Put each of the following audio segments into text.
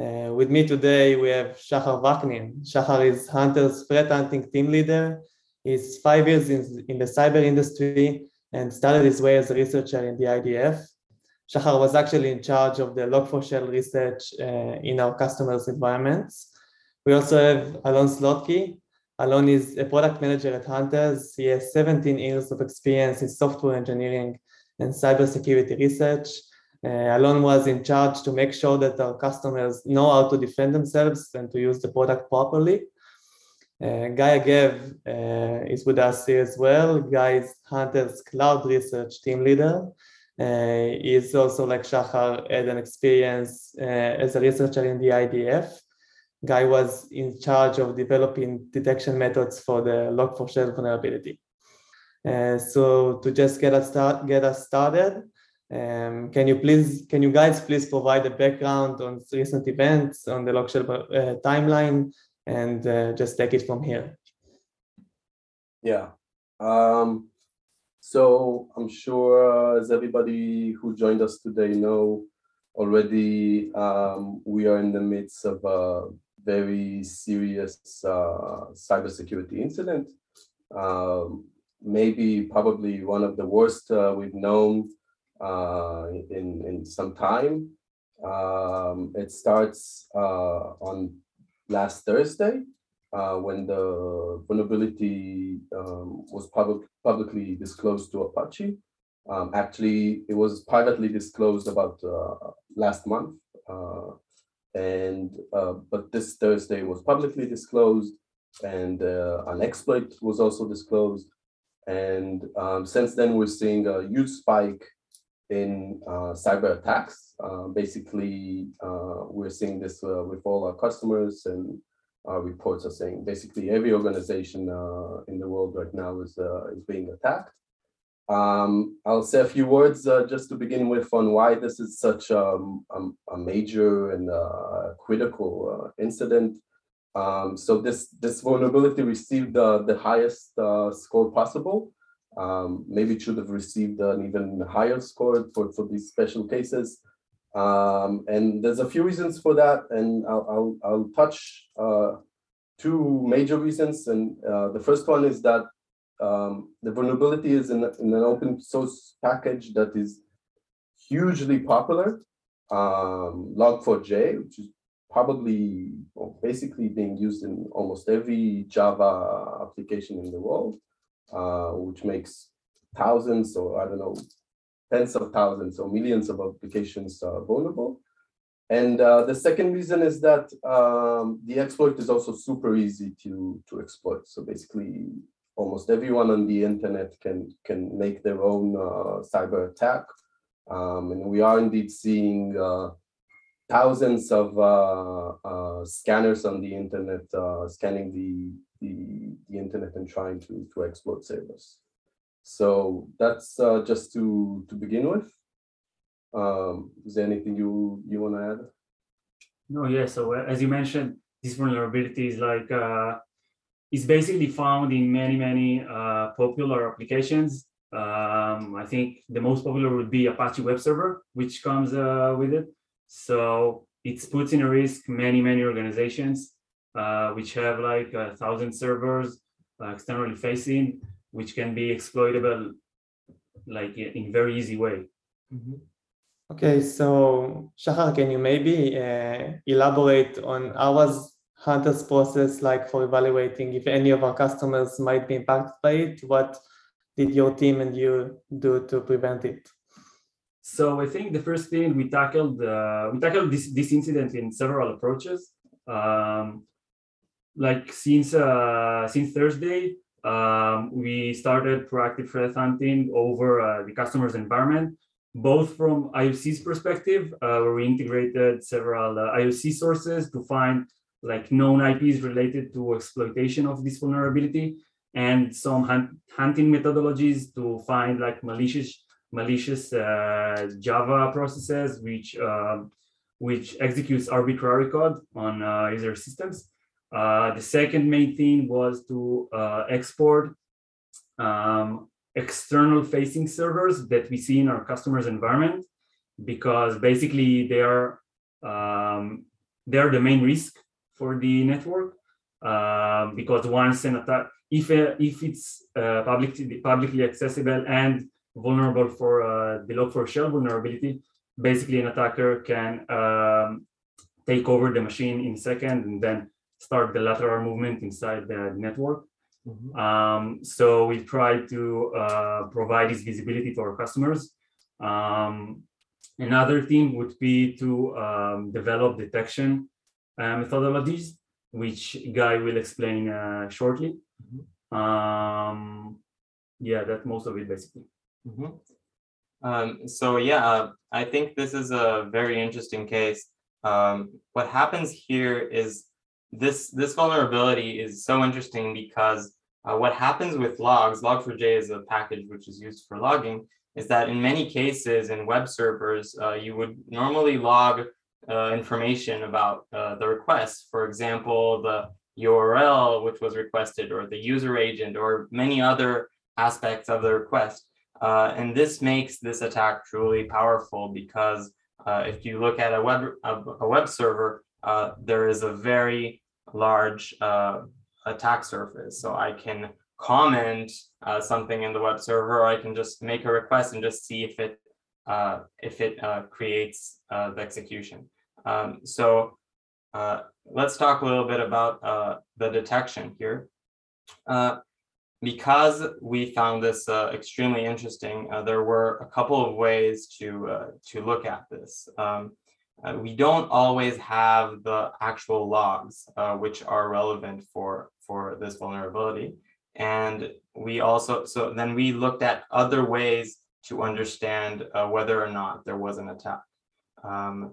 Uh, with me today, we have Shachar Vaknin. Shachar is Hunter's threat hunting team leader. He's five years in, in the cyber industry and started his way as a researcher in the IDF. Shachar was actually in charge of the Log4Shell research uh, in our customers' environments. We also have Alon Slotky. Alon is a product manager at Hunters. He has 17 years of experience in software engineering and cybersecurity research. Uh, Alon was in charge to make sure that our customers know how to defend themselves and to use the product properly. Uh, Guy Agev uh, is with us here as well. Guy is Hunter's cloud research team leader. Uh, he is also like Shachar had an experience uh, as a researcher in the IDF. Guy was in charge of developing detection methods for the Log4Shell vulnerability. Uh, so to just get us, start, get us started, um, can you please, can you guys please provide a background on recent events on the Log4Shell uh, timeline and uh, just take it from here? Yeah. Um, so I'm sure uh, as everybody who joined us today know already, um, we are in the midst of a very serious uh, cybersecurity incident. Um, maybe probably one of the worst uh, we've known uh, in, in some time. Um, it starts uh, on last Thursday uh, when the vulnerability um, was public, publicly disclosed to Apache. Um, actually, it was privately disclosed about uh, last month. Uh, and but this Thursday was publicly disclosed and an exploit was also disclosed. And um, since then, we're seeing a huge spike in uh, cyber attacks. Uh, basically, uh, we're seeing this uh, with all our customers and our reports are saying basically every organization uh, in the world right now is, is being attacked. Um, I'll say a few words just to begin with on why this is such um, a, a, major and critical incident. Um, so this, this vulnerability received the highest score possible. Um, maybe it should have received an even higher score for, for these special cases. Um, and there's a few reasons for that, and I'll, I'll, I'll touch uh, two major reasons. And uh, the first one is that um, the vulnerability is in, in, an open source package that is hugely popular, um, Log4j, which is probably well, basically being used in almost every Java application in the world uh, which makes thousands or I don't know, tens of thousands or millions of applications uh, vulnerable. And uh, the second reason is that um, the exploit is also super easy to, to exploit. So basically, almost everyone on the internet can, can make their own uh, cyber attack. Um, and we are indeed seeing uh, thousands of uh, scanners on the internet scanning the the, the internet and trying to, to exploit servers. So that's uh, just to, to begin with. Um, is there anything you, you want to add? No, yeah. So uh, as you mentioned, this vulnerability is like, uh, it's basically found in many, many uh, popular applications. Um, I think the most popular would be Apache Web Server, which comes uh, with it. So it puts in a risk many, many organizations uh, which have like a thousand servers uh, externally facing, which can be exploitable like in very easy way. Mm-hmm. Okay, so Shahar, can you maybe uh, elaborate on how was Hunter's process like for evaluating if any of our customers might be impacted by it? What did your team and you do to prevent it? So I think the first thing we tackled uh, we tackled this this incident in several approaches. Um, like since uh, since Thursday, um, we started proactive threat hunting over uh, the customer's environment, both from IOC's perspective, uh, where we integrated several uh, IOC sources to find like known IPs related to exploitation of this vulnerability, and some hunt hunting methodologies to find like malicious malicious uh, Java processes which um, which executes arbitrary code on uh, user systems. Uh, the second main thing was to uh, export um, external facing servers that we see in our customers environment because basically they are um, they're the main risk for the network uh, because once an attack, if uh, if it's uh, publicly publicly accessible and vulnerable for uh, the log4shell vulnerability, basically an attacker can um, take over the machine in a second and then start the lateral movement inside the network. Mhm. Um, so we try to uh, provide this visibility to our customers. Um, another thing would be to um, develop detection uh, methodologies, which Guy will explain uh, shortly. Um, yeah, that's most of it basically. Mhm. Um, so yeah, uh, I think this is a very interesting case. Um, what happens here is this this vulnerability is so interesting because uh, what happens with logs, log4j is a package which is used for logging, is that in many cases in web servers, uh, you would normally log uh, information about uh, the request. For example, the URL which was requested or the user agent or many other aspects of the request. Uh, and this makes this attack truly powerful because uh, if you look at a web a, a web server, uh, there is a very large uh, attack surface. So I can comment uh, something in the web server, or I can just make a request and just see if it uh, if it uh, creates uh, the execution. Um, so let's talk a little bit about the detection here. Because we found this extremely interesting, there were a couple of ways to to look at this. Um, uh, we don't always have the actual logs, uh, which are relevant for for this vulnerability, and we also so then we looked at other ways to understand uh, whether or not there was an attack. Um,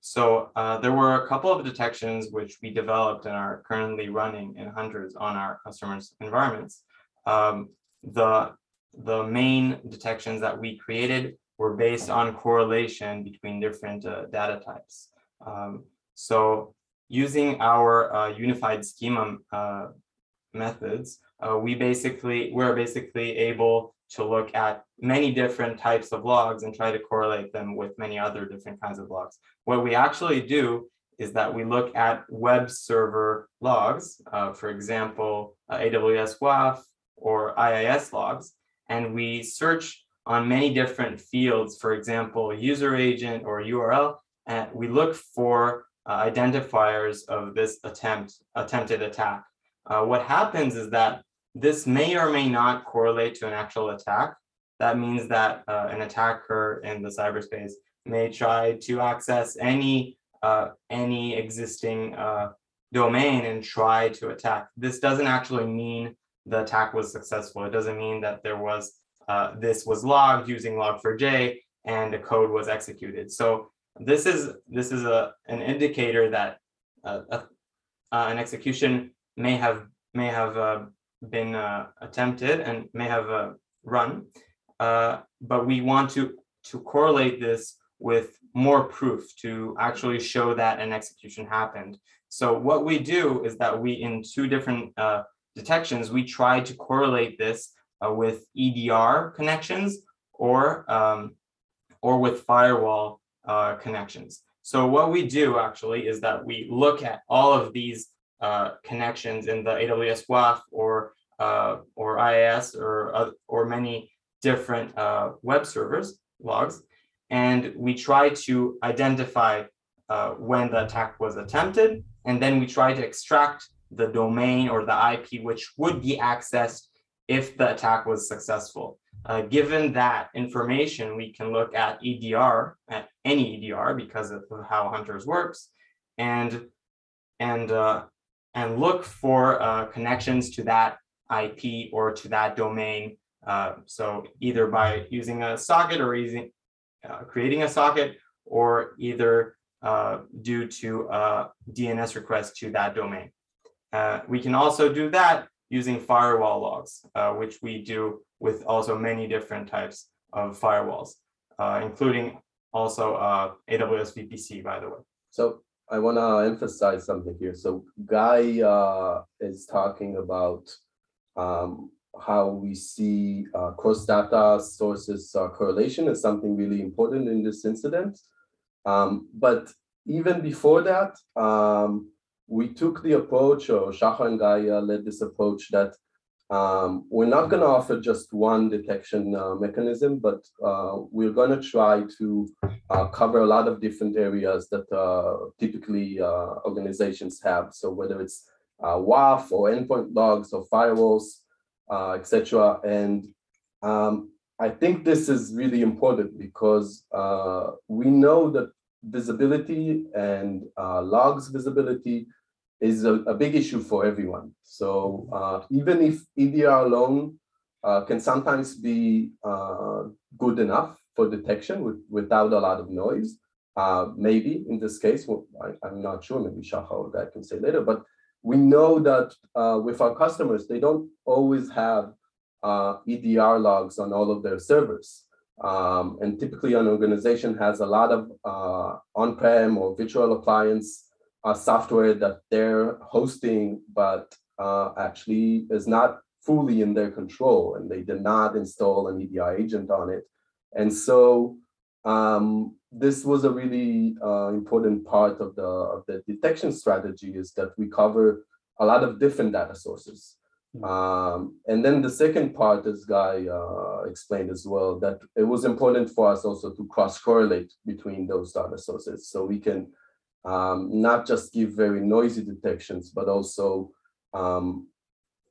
so uh, there were a couple of detections which we developed and are currently running in Hunters on our customers' environments um, the the main detections that we created were based on correlation between different uh, data types. Um, so using our uh, unified schema uh, methods, uh, we basically we're basically able to look at many different types of logs and try to correlate them with many other different kinds of logs. What we actually do is that we look at web server logs, uh, for example, uh, AWS WAF, or IIS logs, and we search on many different fields, for example, user agent or URL, and we look for uh, identifiers of this attempt attempted attack. Uh, what happens is that this may or may not correlate to an actual attack. That means that uh, an attacker in the cyberspace may try to access any uh, any existing uh, domain and try to attack. This doesn't actually mean the attack was successful. It doesn't mean that there was uh, this was logged using log4j and the code was executed. So this is this is a an indicator that uh, uh, an execution may have may have uh, been uh, attempted and may have run, but we want to to correlate this with more proof to actually show that an execution happened. So what we do is that we in two different detections, we try to correlate this with EDR connections or um, or with firewall uh, connections. So what we do actually is that we look at all of these uh, connections in the AWS WAF or uh, or IIS or uh, or many different uh, web servers logs, and we try to identify uh, when the attack was attempted, and then we try to extract the domain or the IP which would be accessed if the attack was successful. Uh, given that information, we can look at EDR, at any EDR because of how Hunters works, and and uh, and look for uh, connections to that IP or to that domain. Uh, so either by using a socket or using uh, creating a socket, or either uh, due to a DNS request to that domain. We can also do that using firewall logs, uh, which we do with also many different types of firewalls, uh, including also uh, AWS VPC, by the way. So I want to emphasize something here. So Guy uh, is talking about um, how we see uh, cross data sources uh, correlation is something really important in this incident. Um, but even before that, um, we took the approach, or Shachar and Guy uh, led this approach that um, we're not going to offer just one detection uh, mechanism, but uh, we're going to try to uh, cover a lot of different areas that uh, typically uh, organizations have. So whether it's WAF or endpoint logs or firewalls, etc. And um, I think this is really important because we know that visibility and logs visibility is a, a big issue for everyone. So uh, even if EDR alone uh, can sometimes be uh, good enough for detection with, without a lot of noise, uh, maybe in this case, well, I, am not sure, maybe Shachar or Guy can say later, but we know that uh, with our customers, they don't always have uh, EDR logs on all of their servers. Um, and typically an organization has a lot of on-prem or virtual appliance uh, software that they're hosting, but uh, actually is not fully in their control, and they did not install an EDR agent on it. And so um, this was a really uh, important part of the of the detection strategy is that we cover a lot of different data sources. Hmm. Um, and then the second part, as Guy uh, explained as well, that it was important for us also to cross correlate between those data sources so we can um, not just give very noisy detections, but also, um,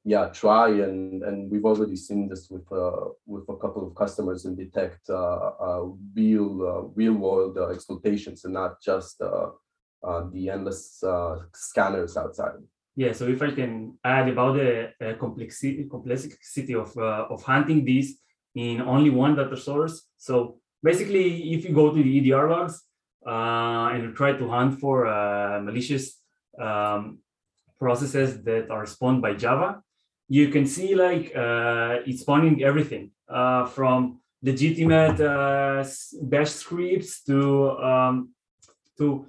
yeah, try and and we've already seen this with uh, with a couple of customers and detect uh, uh, real uh, real world uh, exploitations and not just uh, the endless scanners outside. Yeah, so if I can add about the complexity complexity of of hunting these in only one data source. So basically, if you go to the EDR logs, uh, and try to hunt for uh, malicious um, processes that are spawned by Java, you can see like uh, it's spawning everything uh, from legitimate uh, bash scripts to um, to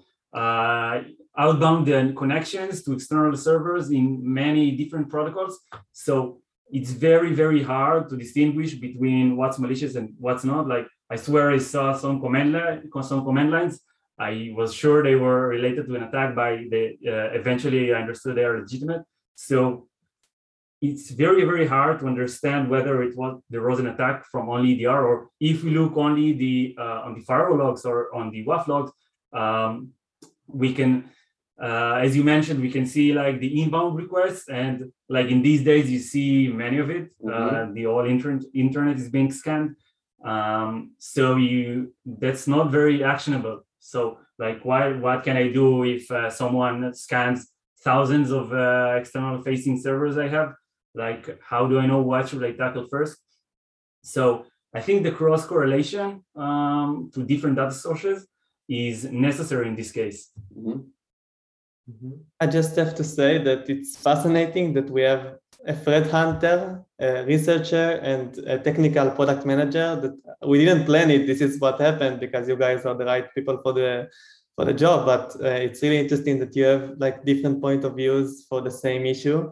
outbound connections to external servers in many different protocols. So it's very very hard to distinguish between what's malicious and what's not. Like I swear I saw some command line, some command lines. I was sure they were related to an attack by the. Uh, eventually, I understood they are legitimate. So it's very very hard to understand whether it was there was an attack from only EDR or if we look only the uh, on the firewall logs or on the WAF logs, um, we can. Uh, as you mentioned, we can see like the inbound requests, and like in these days, you see many of it. Mm-hmm. Uh, the all internet internet is being scanned, um, so you that's not very actionable. So like, why, what can I do if uh, someone scans thousands of uh, external facing servers I have? Like, how do I know what should I tackle first? So I think the cross correlation um, to different data sources is necessary in this case. Mm-hmm. Mm-hmm. I just have to say that it's fascinating that we have a threat hunter, a researcher, and a technical product manager. That we didn't plan it. This is what happened because you guys are the right people for the for the job. But uh, it's really interesting that you have like different point of views for the same issue.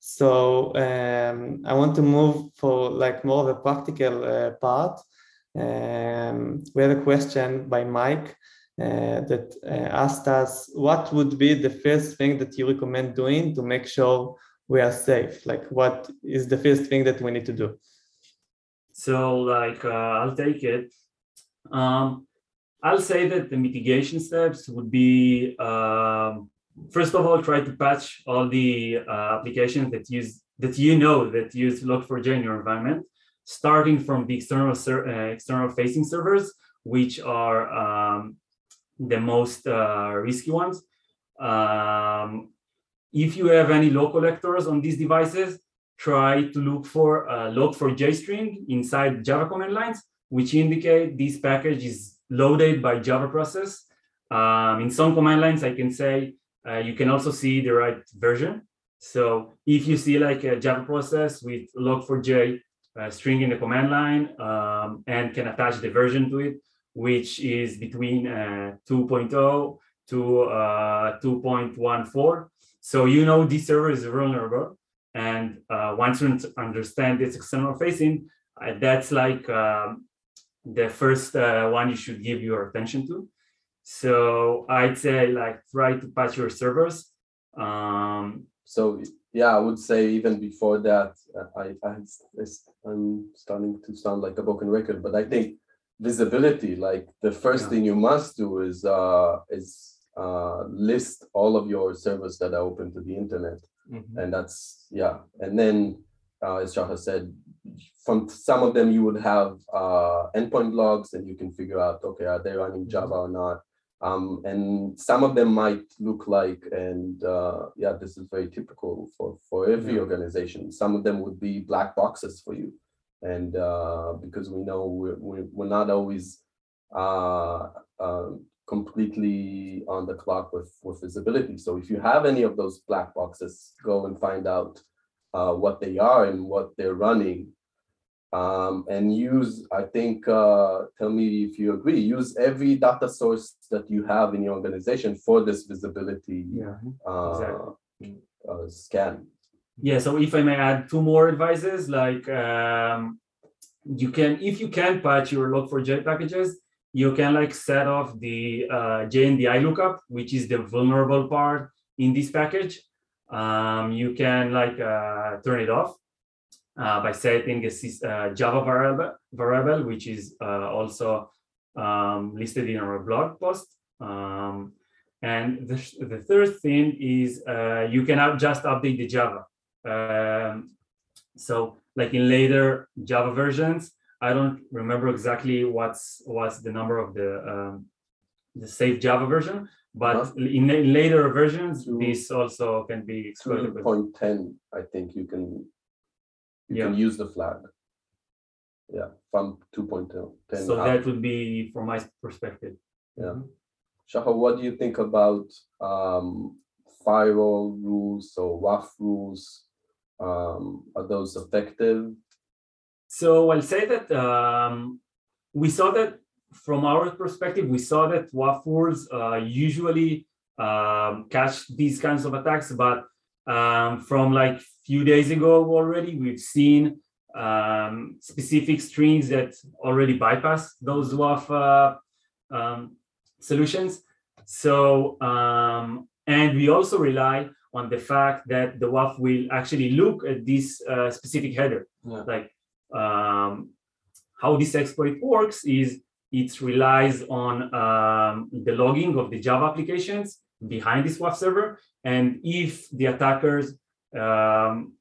So um, I want to move for like more of a practical uh, part. Um, we have a question by Mike. Uh, that uh, asked us what would be the first thing that you recommend doing to make sure we are safe? Like, what is the first thing that we need to do? So, like, uh, I'll take it. Um, I'll say that the mitigation steps would be um, first of all, try to patch all the uh, applications that use that you know that use Log4j in your environment, starting from the external ser- uh, external facing servers, which are um, the most uh, risky ones. Um, if you have any log collectors on these devices, try to look for a log4j string inside Java command lines, which indicate this package is loaded by Java process. Um, in some command lines, I can say uh, you can also see the right version. So if you see like a Java process with log4j uh, string in the command line um, and can attach the version to it, which is between uh, 2.0 to uh, 2.14, so you know this server is vulnerable. And uh, once you understand its external facing, uh, that's like um, the first uh, one you should give your attention to. So I'd say like try to patch your servers. Um, So yeah, I would say even before that, uh, I, I, I'm starting to sound like a broken record, but I think visibility, like the first Yeah. thing you must do is, uh, is, uh, list all of your servers that are open to the internet. Mhm. And that's, yeah, and then, uh, as Shahar said, from some of them you would have, uh, endpoint logs and you can figure out, okay, are they running Java or not? Um, and some of them might look like, and uh, yeah, this is very typical for, for every Yeah. organization. Some of them would be black boxes for you. And uh, because we know we're, we're, not always uh, um, completely on the clock with, with visibility. So if you have any of those black boxes, go and find out uh, what they are and what they're running um, and use, I think, uh, tell me if you agree, use every data source that you have in your organization for this visibility yeah. uh, exactly. uh, scan. Yeah, so if I may add two more advices, like um, you can, if you can patch your log4j packages, you can like set off the uh, JNDI lookup, which is the vulnerable part in this package. Um, you can like uh, turn it off uh, by setting a uh, Java variable, variable, which is uh, also um, listed in our blog post. Um, and the, the third thing is uh, you can just update the Java. Um, so like in later Java versions, I don't remember exactly what's what's the number of the um, the safe Java version, but Uh-huh. in, in later versions, Two- this also can be exploited. point ten, I think you can, you can use the flag. Yeah, from two point ten. So that would be from my perspective. Yeah. Shahar, what do you think about um, firewall rules or WAF rules? Um, are those effective? So I'll say that um, we saw that from our perspective, we saw that WAF rules uh, usually um, catch these kinds of attacks, but um, from like few days ago already, we've seen um, specific strings that already bypass those WAF uh, um, solutions. So, um, and we also rely on the fact that the WAF will actually look at this uh, specific header. Yeah. Like um, how this exploit works is it relies on um, the logging of the Java applications behind this WAF server. And if the attackers um,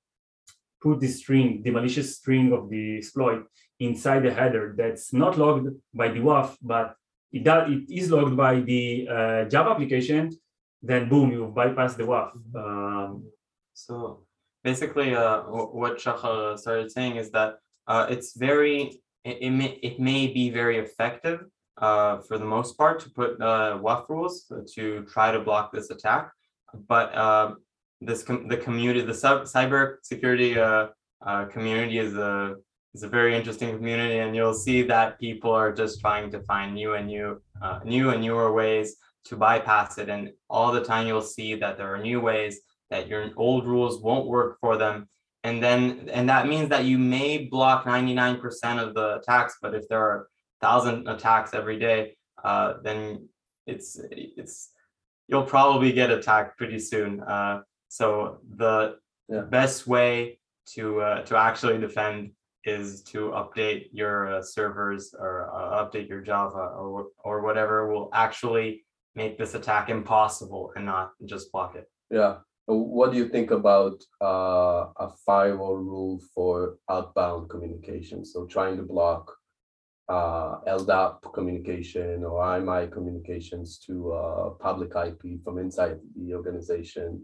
put the string, the malicious string of the exploit inside the header that's not logged by the WAF, but it, does, it is logged by the uh, Java application, then boom, you bypass the WAF. Um, So basically, uh, what Shachar started saying is that uh, it's very, it, it may, it may be very effective uh, for the most part to put uh, WAF rules to try to block this attack. But um, this com- the community, the sub- cyber security uh, uh, community is a is a very interesting community, and you'll see that people are just trying to find new and new, uh, new and newer ways to bypass it. And all the time, you'll see that there are new ways that your old rules won't work for them. And then, and that means that you may block 99% of the attacks, but if there are thousand attacks every day, uh, then it's, it's, you'll probably get attacked pretty soon. Uh, so the Yeah. best way to, uh, to actually defend is to update your uh, servers or uh, update your Java or, or whatever will actually make this attack impossible and not just block it. Yeah. What do you think about uh, a firewall rule for outbound communication? So trying to block uh, LDAP communication or RMI communications to uh, public IP from inside the organization.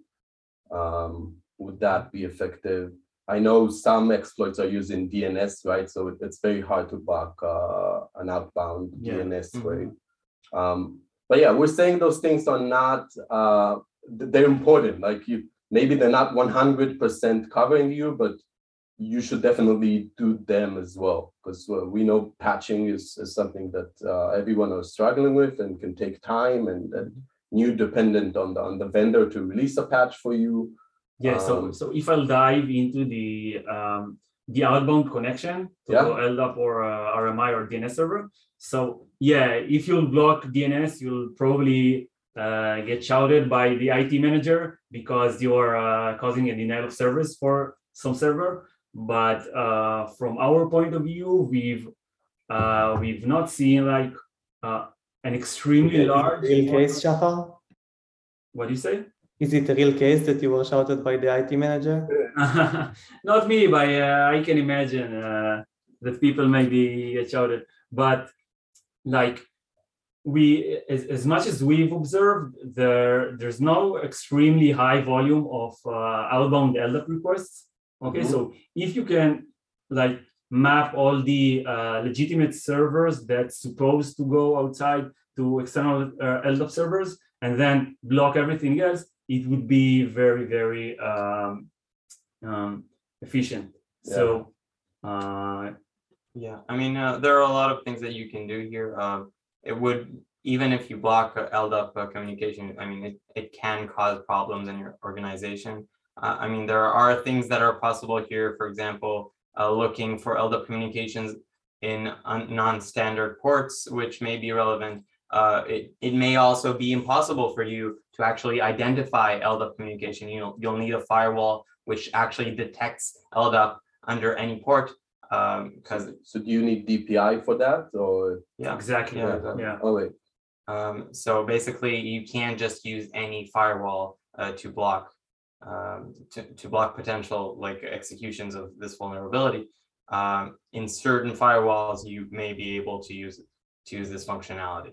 Um, would that be effective? I know some exploits are using DNS, right? So it- it's very hard to block uh, an outbound Yeah. DNS Mhm. way. Um, but yeah, we're saying those things are not uh, they're important. Like you, maybe they're not one hundred percent covering you, but you should definitely do them as well because uh, we know patching is, is something that uh, everyone is struggling with and can take time and, and you dependent on the on the vendor to release a patch for you. Yeah, so Um, so if I'll dive into the um, the outbound connection to Yeah. LDAP or uh, RMI or DNS server. So yeah, if you'll block DNS, you'll probably uh, get shouted by the IT manager because you're uh, causing a denial of service for some server. But uh, from our point of view, we've uh, we've not seen like uh, an extremely large. Real case, Shachar? What do you say? Is it a real case that you were shouted by the IT manager? Not me, but uh, I can imagine uh, that people maybe get shouted. But like we, as, as much as we've observed, there there's no extremely high volume of uh, outbound LDAP requests. Okay, so if you can like map all the uh, legitimate servers that's supposed to go outside to external uh, LDAP servers and then block everything else, it would be very, very um, um, efficient. So, uh, Yeah, I mean, uh, there are a lot of things that you can do here. Um, it would, even if you block uh, LDAP uh, communication, I mean, it, it can cause problems in your organization. Uh, I mean, there are things that are possible here. For example, uh, looking for LDAP communications in non-standard ports, which may be relevant. Uh, it, it may also be impossible for you to actually identify LDAP communication. You know, you'll need a firewall which actually detects LDAP under any port. Um, because So do you need DPI for that or? yeah, exactly. Yeah, Yeah. that- Oh, wait, um, so basically you can't just use any firewall uh, to block um, to, to block potential like executions of this vulnerability. Um, in certain firewalls, you may be able to use to use this functionality.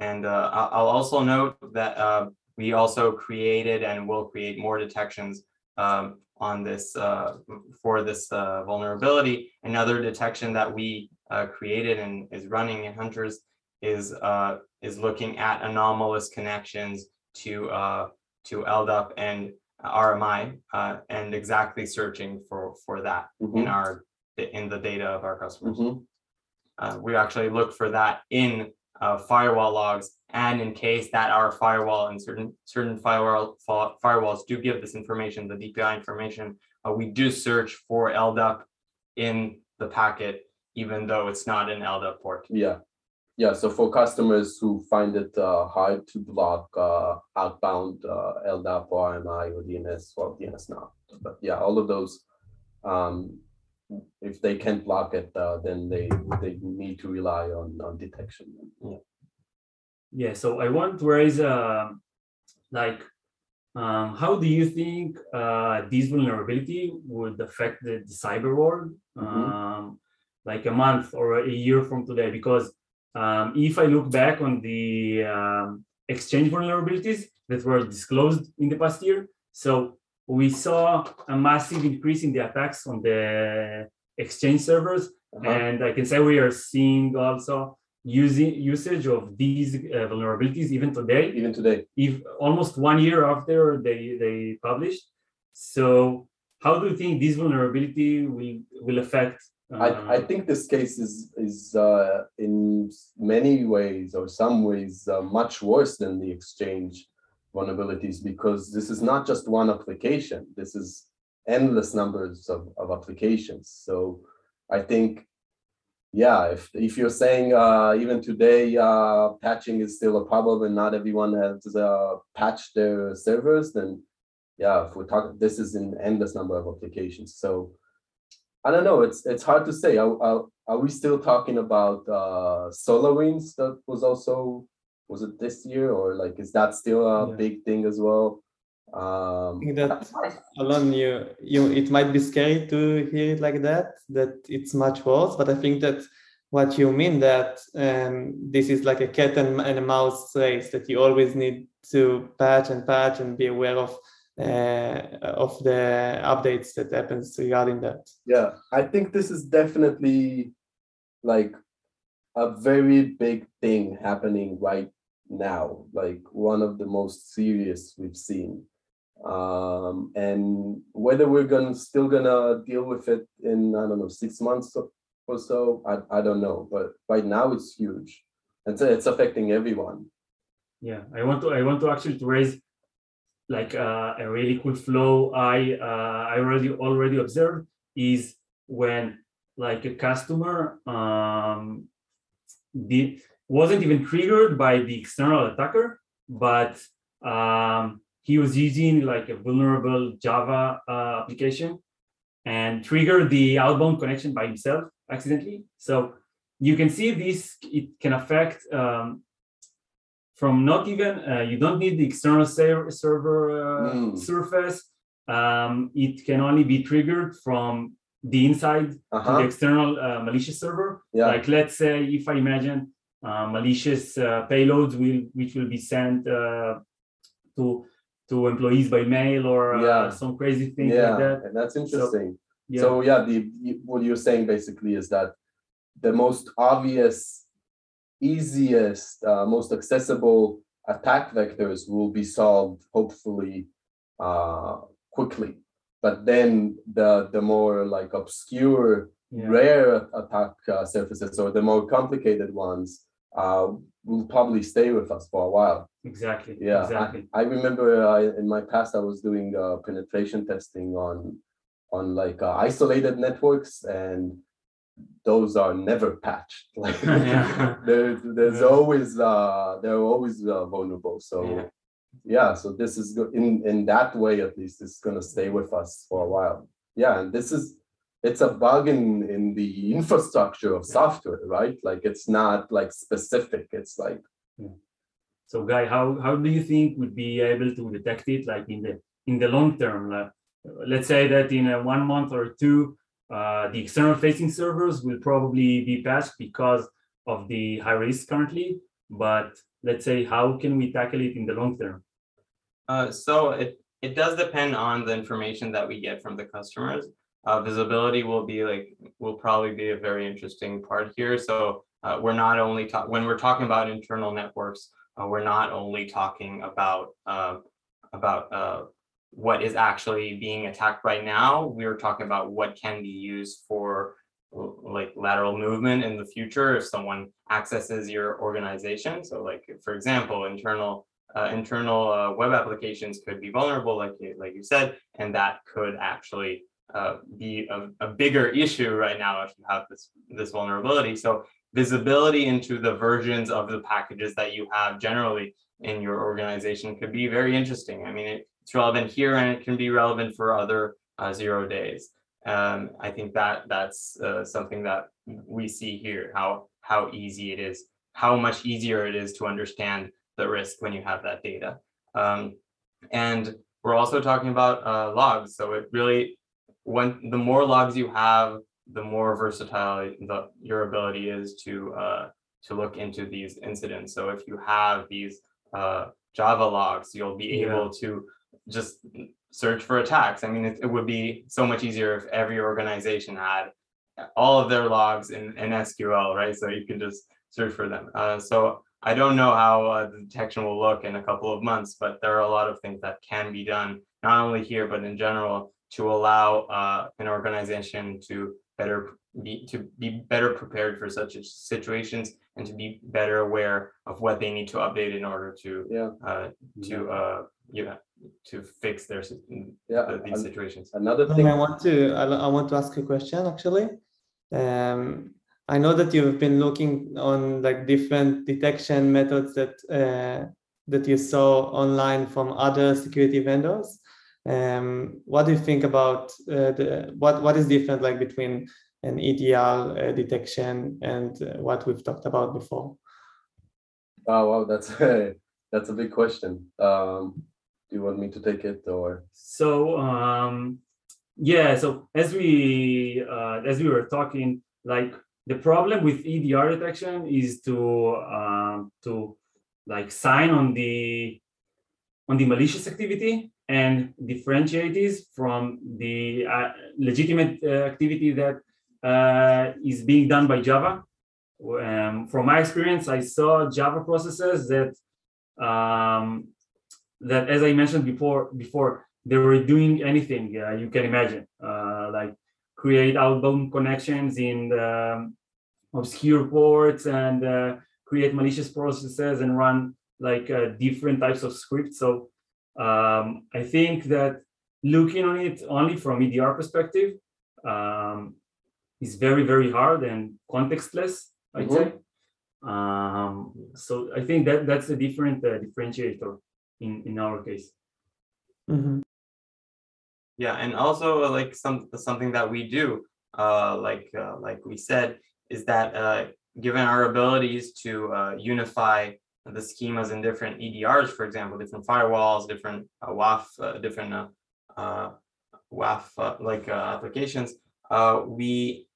And uh, I'll also note that uh, we also created and will create more detections um, on this uh, for this uh, vulnerability. Another detection that we uh, created and is running in Hunters is uh, is looking at anomalous connections to uh, to LDAP and RMI uh, and exactly searching for for that in Mhm, our in the data of our customers. mhm. Uh, we actually look for that in uh, firewall logs and in case that our firewall and certain certain firewall firewalls do give this information, the DPI information, uh, we do search for LDAP in the packet, even though it's not an LDAP port. Yeah, yeah, so for customers who find it uh hard to block uh outbound uh LDAP or RMI or DNS, well, DNS now, but yeah, all of those. Um, if they can't block it, uh then they they need to rely on on detection. Yeah, Yeah. so I want to raise um like um, how do you think uh, this vulnerability would affect the, the cyber world um, like a month or a year from today? Because um, if I look back on the um, exchange vulnerabilities that were disclosed in the past year, so we saw a massive increase in the attacks on the exchange servers Uh-huh. and I can say we are seeing also using usage of these uh, vulnerabilities even today, Even today, if almost one year after they they published. So how do you think this vulnerability will will affect? I I uh, think this case is is uh in many ways or some ways uh, much worse than the exchange vulnerabilities because this is not just one application. This is endless numbers of of applications. So I think yeah, if if you're saying uh even today uh patching is still a problem and not everyone has uh patched their servers, then yeah, if we're talking this is an endless number of applications. So I don't know. It's it's hard to say. Are, are, are we still talking about uh SolarWinds that was also was it this year or like is that still a Yeah. big thing as well? I Um think that Alon, you you it might be scary to hear it like that, that it's much worse, but I think that what you mean that um, this is like a cat and, and a mouse race that you always need to patch and patch and be aware of uh, of the updates that happens regarding that. yeah, I think this is definitely like a very big thing happening right now, like one of the most serious we've seen. Um, and whether we're gonna still gonna deal with it in, I don't know, six months or- so, I, I don't know, but right now it's huge. And so it's affecting everyone. yeah, I want to I want to actually to raise like uh, a really cool flow I uh, I already already observed is when like a customer um, did, wasn't even triggered by the external attacker, but um, he was using like a vulnerable Java uh, application and triggered the outbound connection by himself accidentally. So you can see this, it can affect um, from not even, uh, you don't need the external ser server uh, Mm. surface. Um, it can only be triggered from the inside to the Uh-huh. external uh, malicious server. Yeah. Like let's say if I imagine malicious uh, payloads will which will be sent uh, to to employees by mail or uh, Yeah. some crazy thing yeah, like that. and that's interesting. Yeah. So yeah, the what you're saying basically is that the most obvious, easiest, uh, most accessible attack vectors will be solved hopefully uh, quickly. But then the the more like obscure, yeah. rare attack uh, surfaces or the more complicated ones uh, will probably stay with us for a while. exactly. Yeah, Exactly. I, remember uh, in my past I was doing uh, penetration testing on on like uh, isolated networks, and those are never patched. Like Yeah. there, there's Yeah. always uh, they're always uh, vulnerable. So Yeah. yeah. so this is go- in in that way at least it's gonna stay with us for a while. Yeah, and this is it's a bug in in the infrastructure of software, right? Like it's not like specific. It's like So Guy, how how do you think we'd be able to detect it like in the in the long term? Like, let's say that in a one month or two, uh, the external facing servers will probably be patched because of the high risk currently. But let's say how can we tackle it in the long term? Uh, so it, it does depend on the information that we get from the customers. Uh, visibility will be like, will probably be a very interesting part here. So uh, we're not only talk, when we're talking about internal networks, uh, we're not only talking about, uh, about, uh, what is actually being attacked right now. We're talking about what can be used for like lateral movement in the future if someone accesses your organization. So like, for example, internal uh, internal uh, web applications could be vulnerable, like like you said, and that could actually uh, be a, a bigger issue right now if you have this this vulnerability. So visibility into the versions of the packages that you have generally in your organization could be very interesting. I mean, it, it's relevant here and it can be relevant for other uh, zero days. Um, I think that that's uh, something that we see here, how how easy it is, how much easier it is to understand the risk when you have that data. Um, and we're also talking about uh, logs. So it really, when the more logs you have, the more versatile the, your ability is to uh, to look into these incidents. So if you have these uh, Java logs, you'll be Yeah. able to just search for attacks. I mean, it, it would be so much easier if every organization had all of their logs in, in SQL, right? So you can just search for them. Uh, so I don't know how uh, the detection will look in a couple of months, but there are a lot of things that can be done, not only here, but in general, to allow uh, an organization to better be to be better prepared for such situations and to be better aware of what they need to update in order to yeah, uh, to uh, yeah to fix their yeah. uh, these situations. Another thing. I want to I, I want to ask a question actually. Um, I know that you've been looking on like different detection methods that uh, that you saw online from other security vendors. Um, what do you think about uh, the what what is different like between an EDR uh, detection and uh, what we've talked about before? Oh wow, that's a that's a big question. Um, do you want me to take it or? So um, yeah, so as we uh, as we were talking, like the problem with EDR detection is to um, to like sign on the on the malicious activity and differentiate this from the uh, legitimate uh, activity that uh, is being done by Java. Um, from my experience, I saw Java processes that um, that, as I mentioned before, before they were doing anything uh, you can imagine, like create outbound connections in um, obscure ports and create malicious processes and run like uh, different types of scripts. So um, I think that looking on it only from EDR perspective, um, is very very hard and contextless. I'd Mhm. say. Um, so I think that that's a different uh, differentiator in in our case. Mhm. Yeah, and also uh, like some something that we do, uh, like uh, like we said, is that uh, given our abilities to uh, unify the schemas in different EDRs, for example, different firewalls, different uh, WAF, uh, different uh, uh, WAF uh, like uh, applications, we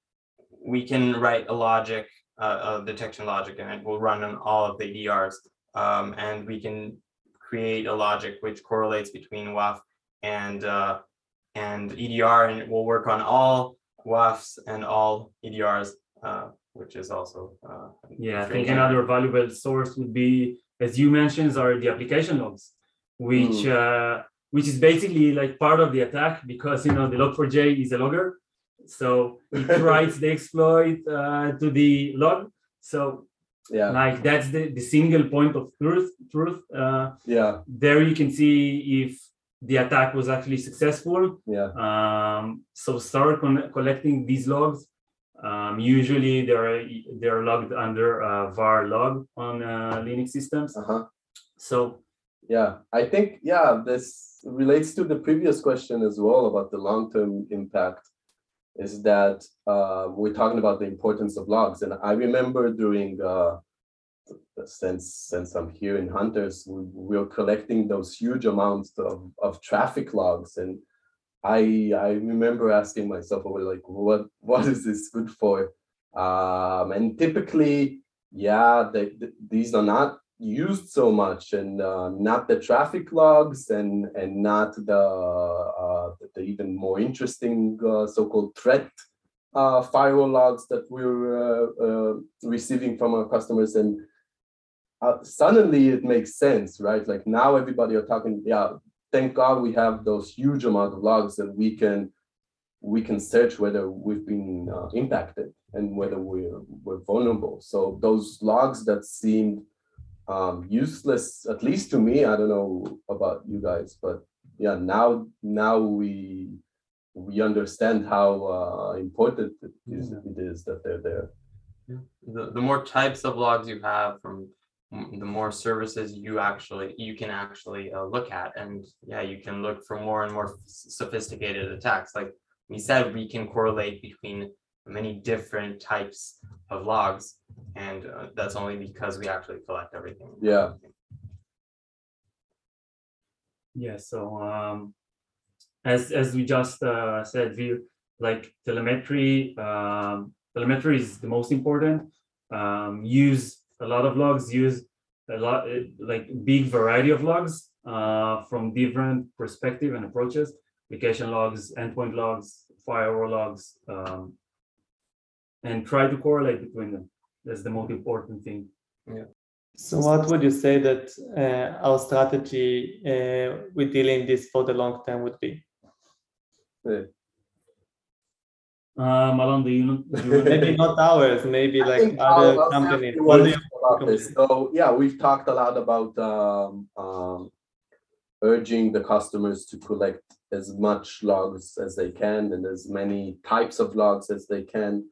we can write a logic, a detection logic, and it will run on all of the EDRs, um, and we can create a logic which correlates between WAF and and EDR, and it will work on all WAFs and all EDRs, which is also uh, Yeah, I think good. another valuable source would be, as you mentioned, are the application logs, which uh, which is basically like part of the attack because you know the log4j is a logger, so it writes the exploit uh, to the log. So Yeah, like that's the, the single point of truth. Truth. Uh, yeah, there you can see if the attack was actually successful. yeah. Um, so start con- collecting these logs. Um, usually they're they're logged under uh, var log on uh, Linux systems. Uh-huh. So Yeah, I think, yeah, this relates to the previous question as well about the long-term impact. Is that uh, we're talking about the importance of logs, and I remember during uh, since since I'm here in Hunters, we, we were collecting those huge amounts of, of traffic logs, and I I remember asking myself, like, what what is this good for? Um, and typically, yeah, these are not used so much and uh, not the traffic logs and and not the uh, the even more interesting uh, so-called threat uh, firewall logs that we're uh, uh, receiving from our customers and suddenly it makes sense right like now everybody are talking yeah thank god we have those huge amount of logs that we can we can search whether we've been uh, impacted and whether we're, we're vulnerable so those logs that seemed um, useless, at least to me. I don't know about you guys, but yeah, now now we we understand how uh, important it is, it is that they're there. the, the more types of logs you have from the more services you actually you can actually uh, look at and yeah you can look for more and more s- sophisticated attacks like we said we can correlate between many different types of logs and uh, that's only because we actually collect everything Yeah. yeah, so um, as as we just uh, said, we like telemetry. Um, telemetry is the most important. Um, use a lot of logs. Use a lot uh, like big variety of logs uh, from different perspective and approaches. Application logs, endpoint logs, firewall logs, um, and try to correlate between them. That's the most important thing. Yeah. So what would you say that uh, our strategy uh, with dealing this for the long term would be? Um, Alon, do you know? Maybe not ours, maybe I like other I'll- I'll companies. What do you words about this. So yeah, we've talked a lot about um, um, urging the customers to collect as much logs as they can and as many types of logs as they can.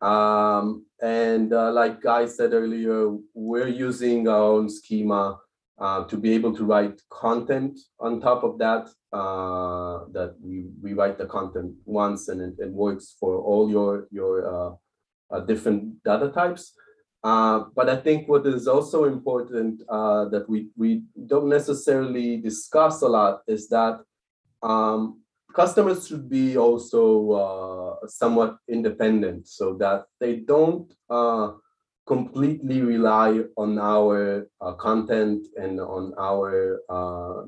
Um, and uh, like Guy said earlier, we're using our own schema uh, to be able to write content on top of that. Uh, that we, we write the content once and it, it works for all your your uh, uh, different data types. Uh, but I think what is also important uh, that we, we don't necessarily discuss a lot is that um, customers should be also uh, somewhat independent so that they don't uh, completely rely on our uh, content and on our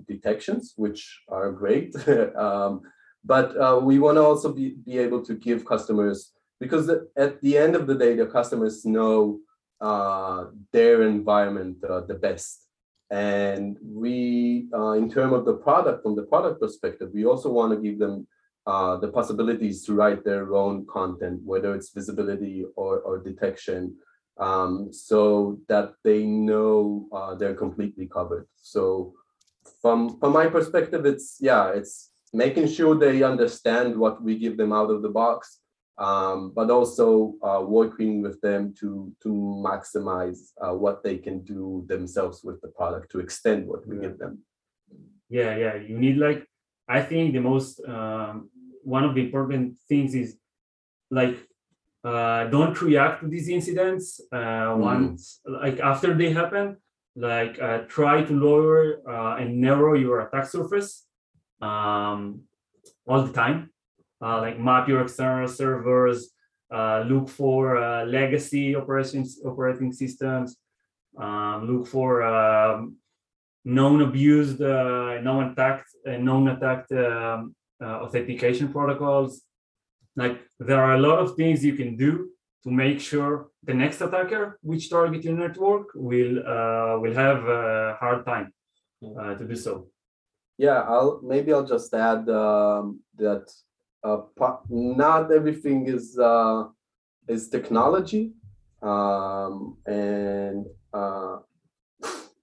detections, which are great. um, but we want to also be, be able to give customers, because at the end of the day, the customers know uh, their environment uh, the best. And we, uh, in terms of the product, from the product perspective, we also want to give them uh, the possibilities to write their own content, whether it's visibility or, or detection, um, so that they know uh, they're completely covered. So from from my perspective, it's yeah, it's making sure they understand what we give them out of the box, um, but also uh, working with them to to maximize uh, what they can do themselves with the product to extend what we Yeah. give them. yeah yeah you need like i think the most um, one of the important things is like uh, don't react to these incidents uh, once like after they happen like uh, try to lower uh, and narrow your attack surface um, all the time uh, like map your external servers uh, look for uh, legacy operations operating systems um, look for um, known abused, uh, known attacked, known attacked um, uh, authentication protocols. Like there are a lot of things you can do to make sure the next attacker which target your network will uh, will have a hard time uh, to do so. Yeah, I'll maybe I'll just add um, that uh, not everything is uh, is technology, um, and uh,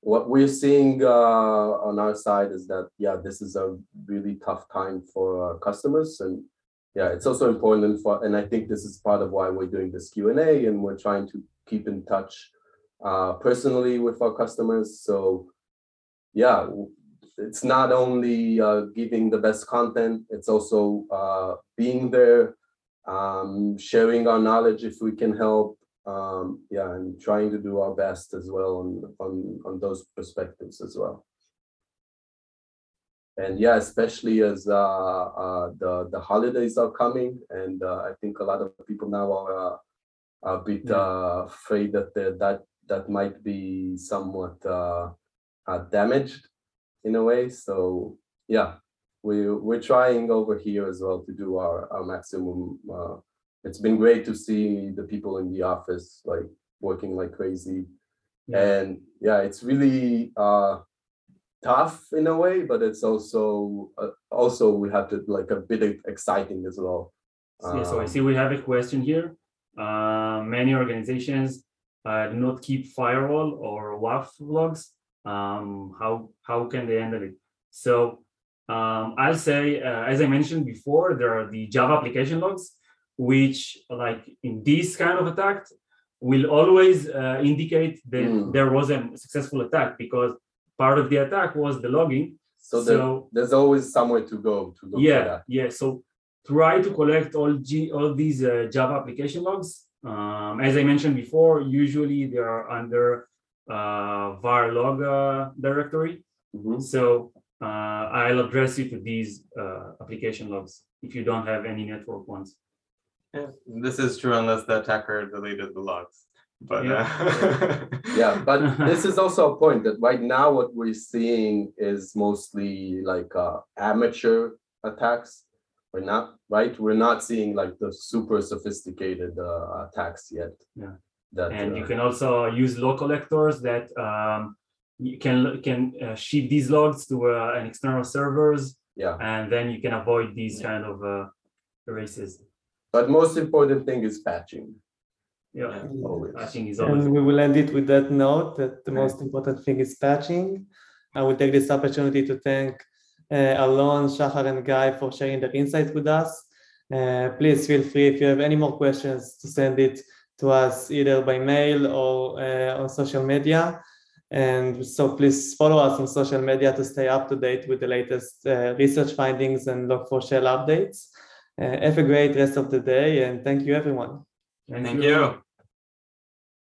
what we're seeing uh, on our side is that yeah, this is a really tough time for our customers, and yeah, it's also important for, and I think this is part of why we're doing this Q and A, and we're trying to keep in touch uh, personally with our customers. So yeah, it's not only uh, giving the best content, it's also uh, being there, um, sharing our knowledge if we can help. Um, yeah, and trying to do our best as well on on on those perspectives as well. And yeah, especially as uh, uh, the the holidays are coming, and uh, I think a lot of people now are uh, a bit uh, afraid that that that might be somewhat uh, uh, damaged in a way. So yeah, we we're trying over here as well to do our our maximum. Uh, it's been great to see the people in the office like working like crazy, Yeah. and yeah, it's really uh, tough in a way, but it's also uh, also we have to like a bit exciting as well. Yeah, so I Um, see we have a question here. Uh, many organizations uh, do not keep firewall or WAF logs. Um, how how can they handle it? So um, I'll say, uh, as I mentioned before, there are the Java application logs, which like in this kind of attack will always uh, indicate that Mm. there was a successful attack because part of the attack was the logging. So, there, there's always somewhere to go to look for Yeah, yeah. So try to collect all G all these uh, Java application logs. Um, as I mentioned before, usually they are under uh, var log uh, directory. Mhm. So uh, I'll address you to these uh, application logs if you don't have any network ones. Yeah, this is true unless the attacker deleted the logs. But Yeah. uh, Yeah, but this is also a point that right now what we're seeing is mostly like uh, amateur attacks. We're not right. We're not seeing like the super sophisticated uh, attacks yet. Yeah. That and you uh, can also use log collectors that um, you can can uh, ship these logs to uh, an external servers, yeah. and then you can avoid these kind of uh, erases. But most important thing is patching. Yeah. Always. Patching is always And we will end it with that note that the Okay. most important thing is patching. I will take this opportunity to thank uh, Alon, shahar and Guy for sharing their insights with us. Uh, please feel free if you have any more questions to send it to us either by mail or uh, on social media. And so please follow us on social media to stay up to date with the latest uh, research findings and Log4Shell updates. Uh, have a great rest of the day and thank you everyone. Thank you.